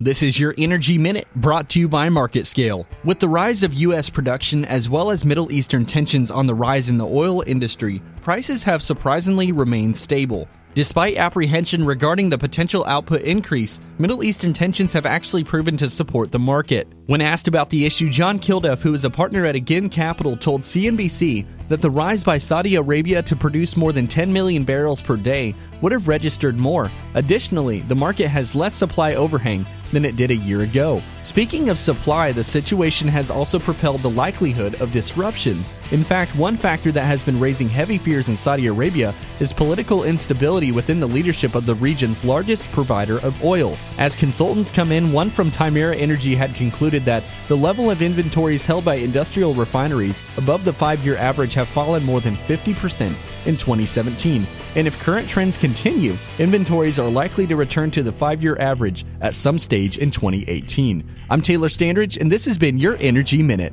This is your Energy Minute brought to you by MarketScale. With the rise of U.S. production as well as Middle Eastern tensions on the rise in the oil industry, prices have surprisingly remained stable. Despite apprehension regarding the potential output increase, Middle Eastern tensions have actually proven to support the market. When asked about the issue, John Kilduff, who is a partner at Again Capital, told CNBC that the rise by Saudi Arabia to produce more than 10 million barrels per day would have registered more. Additionally, the market has less supply overhang than it did a year ago. Speaking of supply, the situation has also propelled the likelihood of disruptions. In fact, one factor that has been raising heavy fears in Saudi Arabia is political instability within the leadership of the region's largest provider of oil. As consultants come in, one from Timera Energy had concluded that the level of inventories held by industrial refineries above the five year average have fallen more than 50% in 2017. And if current trends continue, inventories are likely to return to the five year average at some stage in 2018. I'm Taylor Standridge, and this has been your Energy Minute.